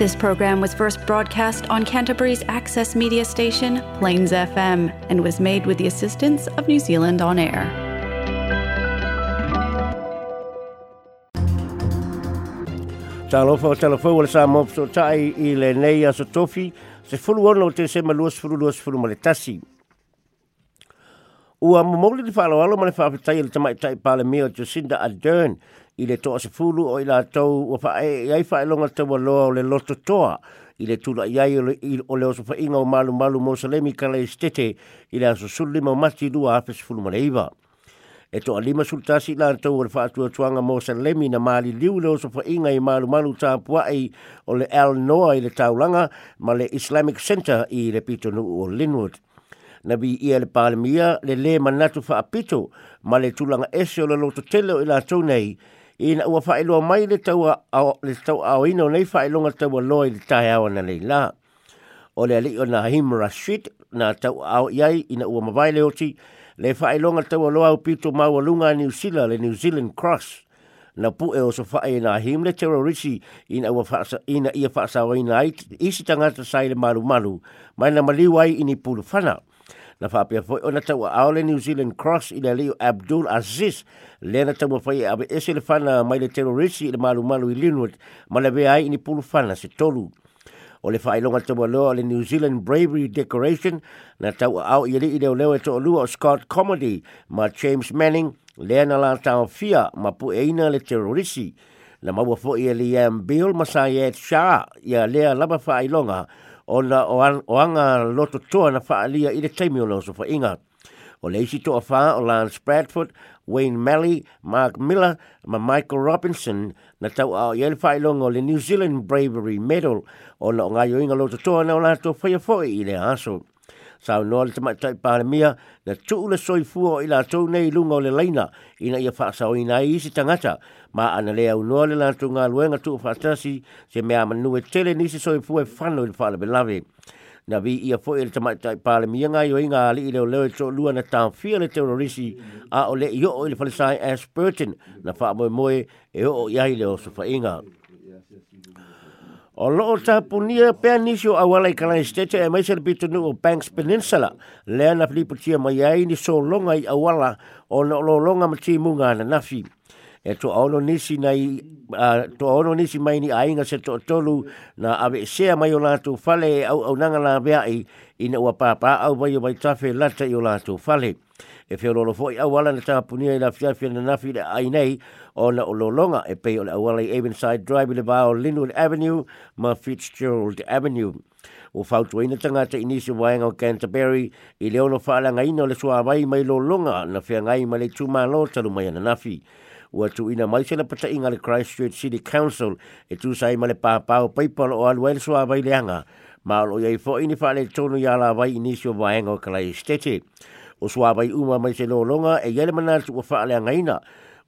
This program was first broadcast on Canterbury's access media station, Plains FM, and was made with the assistance of New Zealand On Air. Talofa o talafau o le sa mo so tai i le nei a tofi se fulu ono o te se malua se fulu lua se fulu ma le tasi. Ua momoli di whaalo alo ma le whaafitai le tamai tai pale mea Jacinda Ardern i le toa se fulu o i la tau whae i ai whae longa taua loa o le loto toa i le tula i ai o le oso whainga o malu malu mo salemi ka le stete i le aso suli ma mati lua afe se fulu ma le iwa. E to alima sultasi la tau o le whaatua tuanga mo salemi na mali liu le oso whainga i malu malu tā puai o le Al Noa i le taulanga ma le Islamic Center i le pitonu o Linwood na bi ia le palemia le le manatu fa apito ma le tulanga ese o le loto tele o ila tau nei ina ua whaeloa mai le tau au, le tau au ino nei whaelonga tau a loa i le tae awa na leila. O le ali o na Him Rashid na tau au iai ina ua mawai le oti le whaelonga tau a loa o pito maua lunga New Zealand le New Zealand Cross. Na pu e o so whae na him le terrorisi ina ua whaasa, ina ia whaasa wa ina isi tangata sai le malu malu mai na maliwai ini pulu whanau na whapea foi ona tau a le New Zealand Cross i le leo Abdul Aziz. Le na tau mawhai abe ese le whana mai le terroristi i le malu malu i Linwood. Ma le vea ai ni pulu whana se tolu. O le whailonga tau loa le New Zealand Bravery Decoration na tau au i li i leo leo e to lua o Scott Comedy ma James Manning le na la tau fia ma pu eina le terroristi na maua fo i e Liam Bill ma sa yet sha ia lea laba whailonga o na o, an, o anga loto toa na whaalia i le taimi o so inga. O le isi toa wha o Lance Bradford, Wayne Malley, Mark Miller, ma Michael Robinson na tau au i ele whailonga o le New Zealand Bravery Medal o na o ngai inga loto toa na o la to whaia foi i le aso. Sao noa le tamai tai pāle mia na tuu le soi fua i la tau nei lunga o le leina ina ia whaasao ina i isi tangata ma ana lea unoa le lantu ngā luenga tuu whaatasi se mea e tele nisi soi fua e whano i whaala belave. Na vi ia fo i le tamai tai pāle mia ngai o inga ali i leo leo e tō lua na tāng fia le terrorisi a o le i o i le whalesai Ashburton na wha moe moe e o i ai leo wha inga. O loo ta punia pea nisi o awala i kalai stete e maise le bitonu o Banks Peninsula. Lea na filiputia mai ai ni so longa i awala o na lo longa ma munga na nafi. E to ono nisi nai uh, to ono nisi mai ni ainga se to tolu na ave sea mai o latu fale au au nanga la bea i ina ua papa au vai vai tafe lata i o latu fale e feo lolo foi au wala na tapunia i la fiafia na nafi le ai nei o na o lolonga e pei o le awala i Avonside Drive i le vao Linwood Avenue ma Fitzgerald Avenue. O fautu ina tangata inisi waenga o Canterbury i le ono whaalanga ina o le sua vai mai lolonga na fea ngai ma le tuma lo talu mai na nafi. ua tuuina mai se na pataʻiga le christchurch city council e tusai ma le papao paipa loo alu ai le suavaileaga ma o loo iai foʻi ni faaleitonu iā lavai inisi o vaega o kalaistete o suavai uma mai se lologa e iai le manatu ua faaleagaina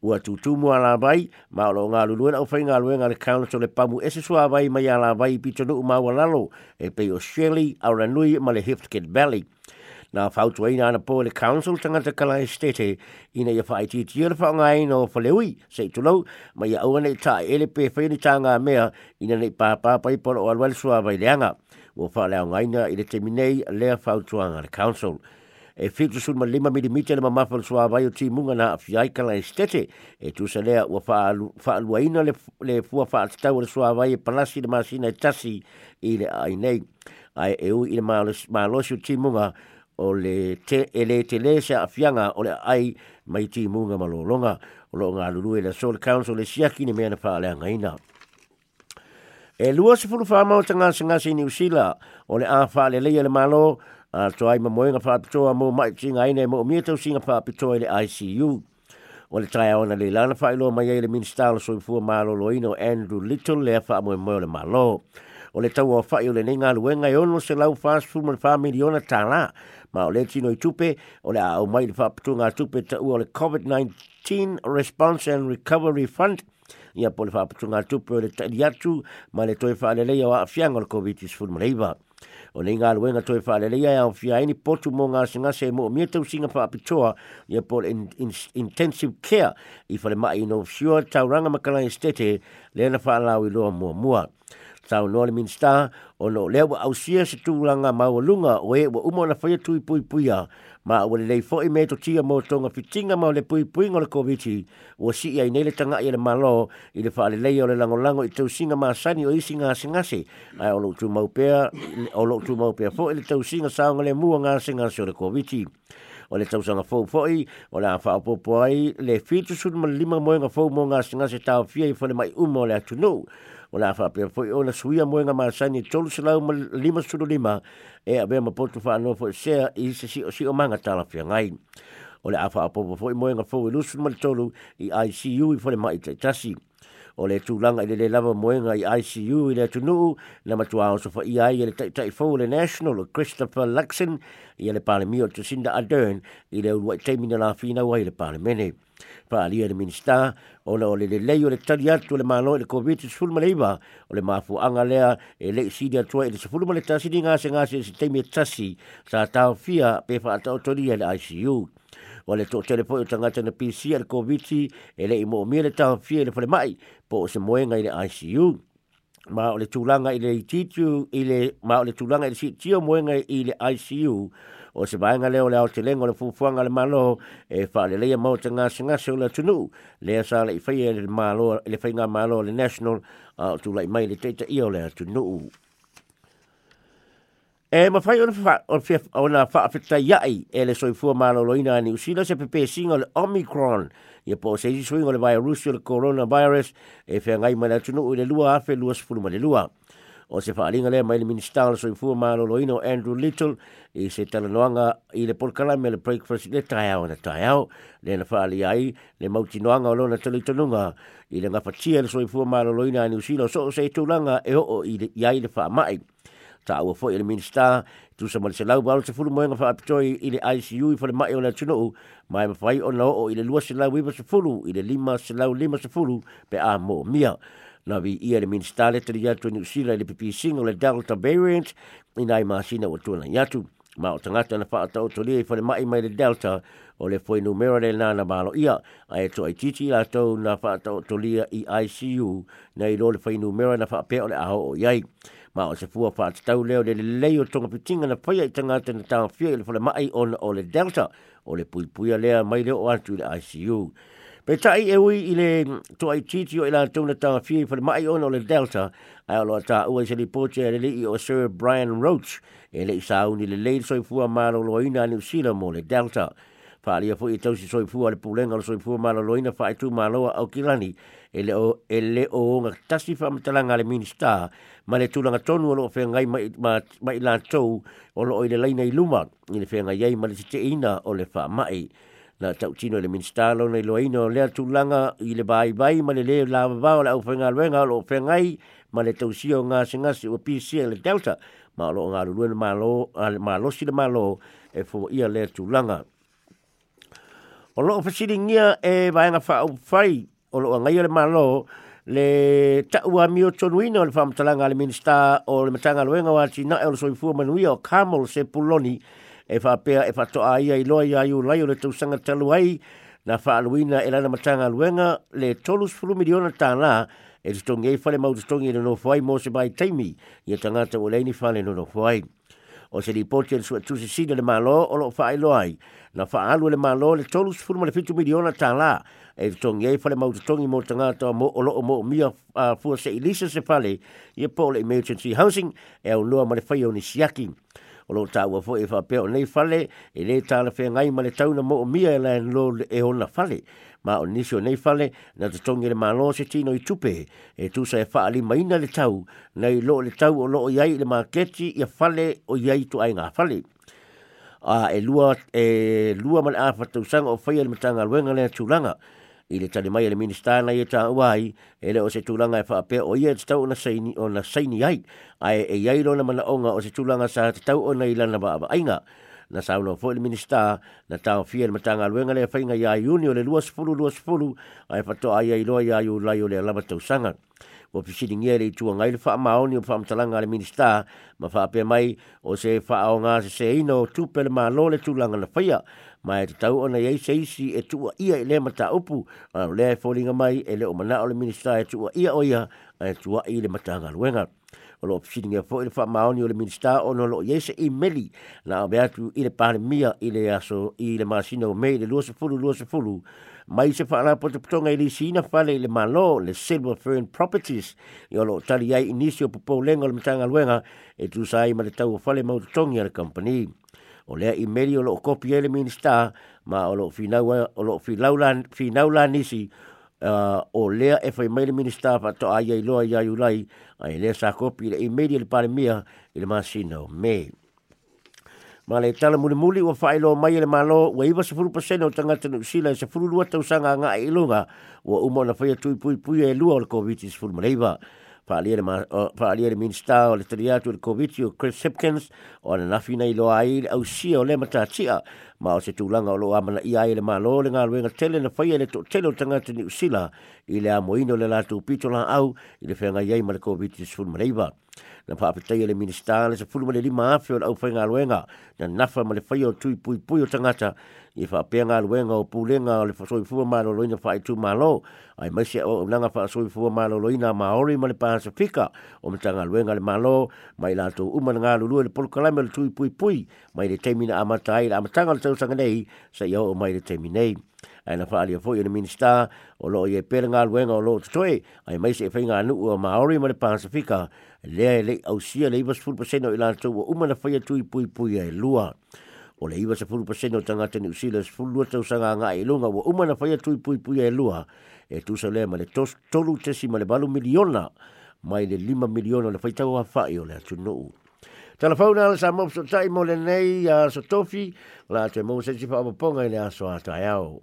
ua tutumu a lavai ma o loo galulue na ufaigaluega a le council le pamu ese suavai mai iā lavai i pitonuu maua lalo e pei o shirley aulanui ma le hiftkid valley. Na fautu ina ana po le council tanga te kala ia fai titi ia fa nga ino fa leui se ma ia au nei ta ele pe fa ni tanga mea ina nei pa pa pa i polo al wal sua vai leanga. Wo fa le nga ina ile terminei le fautu anga le council. E fitu sun ma lima milimita le mamafa le sua vai o ti munga na fiai kala estete. E tu se lea ua fa alua ina le, le fua fa atitau le sua vai e palasi le masina e tasi i le ai nei. Ai e ui i le malosi o ti munga o le te ele te le se afianga o le ai mai ti munga malolonga o lo ngā lulu e le Soul Council le siaki ni mea na wha alea ngaina. E lua se fulu wha ta ngāsi ngāsi ni usila o le a le leia le malo a to ai mamoenga fa mō mo mai tinga ine mo mō mietau singa fa i le ICU o le tai ona le lana fa mai e le minister o soifua malo loino Andrew Little le fa mo mo le malo o le tau o fa le ninga luenga e ono se lau food mo fa miliona tala ma o le tino i tupe o le au mai le fa pitunga tupe ta o le COVID-19 Response and Recovery Fund. Ia po le fa pitunga tupe o le ta atu ma le toi fa le leia o a fianga o le COVID-19 mo leiva o nei ngā luenga toi whaalelea e au fia ini potu mō ngā singa se mo mia tau singa whaapitoa ia po in, in, intensive care i whale mai no sure tauranga makalai stete le na whaalau i loa mua mua. Tau no le minsta o no lea wa au sia se tūlanga mawalunga o e wa umo na whaia tui pui pui a ma o le lei fo i me to tia mo tonga fitinga ma le pui pui ngole koviti o si ai nei le tanga i le malo i le wha le lei o le lango lango i tau singa ma sani o isi ngā singase ai o lo tu maupea o lo tu maupea fo i le tau singa saonga le mua ngā singase o le koviti o le tausanga fou foi o le afa popo ai le fitu sun ma lima moenga fou mo ngā singase tau fia i fone mai umo le atunu o le afa pe foi ona suia mo nga masani tolu sala ma lima sulu lima e a ma potu fa no fo se i se si o si o manga tala fia ngai. O le afa po foi mo nga foi lusu ma tolu i ICU i fo le mai tasi. O le tūlanga i le lava moenga i ICU i le tunu na matua o sofa i ai i le tai fo le National o Christopher Luxon i le palemio Jacinda Ardern i le uluai teimina la fina wa i le palemene pa ali le minista o le le le o le tali atu le malo le covid sul maleiva o le mafu anga lea e le sidi atu e le sefulu le tasi di ngase ngase se teimi tasi sa tau fia pe fa tau tori le ICU o le to telepo o tangata na PC le covid e le imo mi le tau fia le fale mai po se moenga i le ICU ma o le tūlanga i le titu i le ma o le tūlanga i le si tio moenga i le ICU o se vaenga leo le au te lengo le fufuanga le malo e wha le leia mau te ngasi o le tunu. Lea sa le i whaia le malo le whainga malo le national a tu lai mai le teita i o le tunu E ma fai ona fa o ona fa afita yai e eh, le soifua malo ni usila se pepe singa le Omicron. Ia po se isi swingo le virus le coronavirus e fea ngai mai le tunu i le lua afe lua sifuru ma le lua. O se whaalinga le mai le minister le soifua malo loino Andrew Little i se talanoanga i le polkala me le breakfast le tai au na tai au le na whaali ai le mauti noanga o lona tali tanunga i le ngapatia le soifua malo ni usilo so se tūlanga e o i le iai le wha mai. Ta ua fo i le minister tu sa mali se lau balu se fulu moenga wha apitoi i le ICU i fale mai o le tunu mai ma whai o na o i le lua se lau iwa se fulu i le lima se lau lima se fulu pe a mo na vi le minister le tari atu ni usila le pipi singo le Delta variant i nai masina o tuana yatu. Ma o tangata na wha atau to lia i fale mai mai le Delta o le foi numero le nana malo. Ia a e to titi la tau na wha atau to lia i ICU na i le foi numero na wha pe o le aho o iai. Ma o se fua wha tau leo le lei o tonga pitinga na whaia i tangata na tau fia i le fale mai o, o le Delta. O le pui pui lea mai leo o atu le ICU Pe tai e ui i le to ai titi o i la tau na tau fia i fale mai o le Delta. Ai o loa ta ua i se li pote le li o Sir Brian Roach. E le i sauni le lei soi fua maro lo ina ni usila mo le Delta fa alia fo i tau si soi fua le pulenga le soi fua maro lo ina fa i tu maloa au kilani. E o e o nga tasi fa matalanga le minista ma le tulanga tonu o lo fe ngai mai ma mai la tou o lo i le laina luma i le fe ngai ai ma le te ina o le fa mai na tau tino le minista lo nei lo ino le tulanga i le bai bai ma le le la va o le au fe ngai wenga lo fe ngai ma le tau sio nga singa si o PC le delta ma lo nga lu ma lo ma lo si le ma lo e fo ia le tulanga o lo fasiringia e vaenga whaau fai o lo ngai le malo le taua mio tonuina o le whamatalanga le minista o le matanga loenga wa tina e o le soifua manuia o Kamol se puloni e whapea e whatoa ia i loa ia iu lai o le tausanga talu ai na whaaluina e lana matanga luenga le tolus fulu miliona tāna e tutongi e whale mau te tongi e no whai mo se bai teimi i a tangata o leini whale no no whai o se li poti e le suatu se sida le malo o lo whaai loai na whaalu le malo le tolu fulu ma le fitu miliona tāna e tongi e fale mau tongi mo tangata mo o loo mo mia a fua se ilisa se fale i po le emergency housing e au noa ma le whai o ni siaki. O lo tāua fo e whapea o nei fale e le tāna whea ngai ma le tauna mo o mia e lai lo e ona fale ma o nisi o nei fale na te tongi le malo se tino i tupe e tu sa e wha ali maina le tau. Nei lo le tau o lo o iai le maketi i a fale o iai tu ai ngā fale a e lua e lua man a whatausanga o whaia le matanga luenga le tūlanga i le tani mai le minista na ia ta wai e le o se tūlanga e whaapea o ia te tau na saini o na saini ai. Ai e iai lona mana onga o se tūlanga sa te tau o na i lana ba ainga. Na sauna fo le minista na tau fia le matanga luenga le whainga ia iuni o le lua sifuru lua sifuru ai whato ai ai loa ia iu lai o le alama tau sanga. O pisini ngia le tua ngai le wha maoni o wha mtalanga le minista ma wha pe mai o se wha ao ngā se se ino o tupe le maa lo le tūlanga na whaia. Ma e tau ona iei se isi e tua ia i le mata upu a le fōringa mai e le o mana o le minista e tua ia o ia e tua i le mata ngā luenga o lo pisini ngia fo i le wha maoni o le minista o no lo iei se i meli na o beatu i le pāne mia i le aso i le masina o mei le lua se fulu lua se fulu mai se whaala i sina whale le malo le Silver Fern Properties. I olo tali ai inisio po po lenga le mitanga e tu sai ma le tau whale mau tongi a le company. O lea i o lo kopi ele minista ma o lo finau la nisi uh, o lea e whai mai le minista pa to ai ai loa i ai ulai ai lea sa kopi le meri le pare mia i le masina o mei ma le tala muli muli wa whaelo mai le malo wa iwa sa furu pasene o tangata na usila sa furu lua tau sanga ngā i lunga wa umo na whaia tui pui pui e lua o le COVID sa furu whaalia le minsta o le tariatu le COVID o Chris Hipkins o na nafi nei loa ai au sia o le matatia. Ma o se tūlanga o lo amana i ai le malo le ngā tele na whaia le to tele o tangata ni usila i le amoino le lātou pitola au i le whenga iai ma le COVID sa furu mareiva na pa apetai le minista le se fulu le lima afe o au whainga luenga. Na nafa ma le whaio tui pui pui o tangata. I ngā luenga o pūlenga o le whasoi fua ma lo loina wha i tū malo ai mai se o nanga wha soi fua ma lo loina maori ma le Pasifika o luenga le malo mai la tō umana ngā lulu le polukalame le tui mai le teimina amatai le amatanga le tausanga nei. Sa iau o mai le teiminei ai na whaalia fo i minista. O lo i e pere ngā o lo tutoe ai mai se e whainga anu o maori ma le Pasifika lea le au sia le iwa sefulu paseno i lana tau wa uma na whaia tui pui pui ai lua. O le iwa sefulu paseno tangata ni usila sefulu lua tau sanga ngā i lunga wa uma na whaia tui pui pui ai lua. E tu sa lea ma le tos, tolu tesi ma le balu miliona mai le lima miliona le whaitau a whai o le atu nuu. Telefona ala sa mopso tai mo le nei a so tofi la te mo se si ponga i le aso a tai au.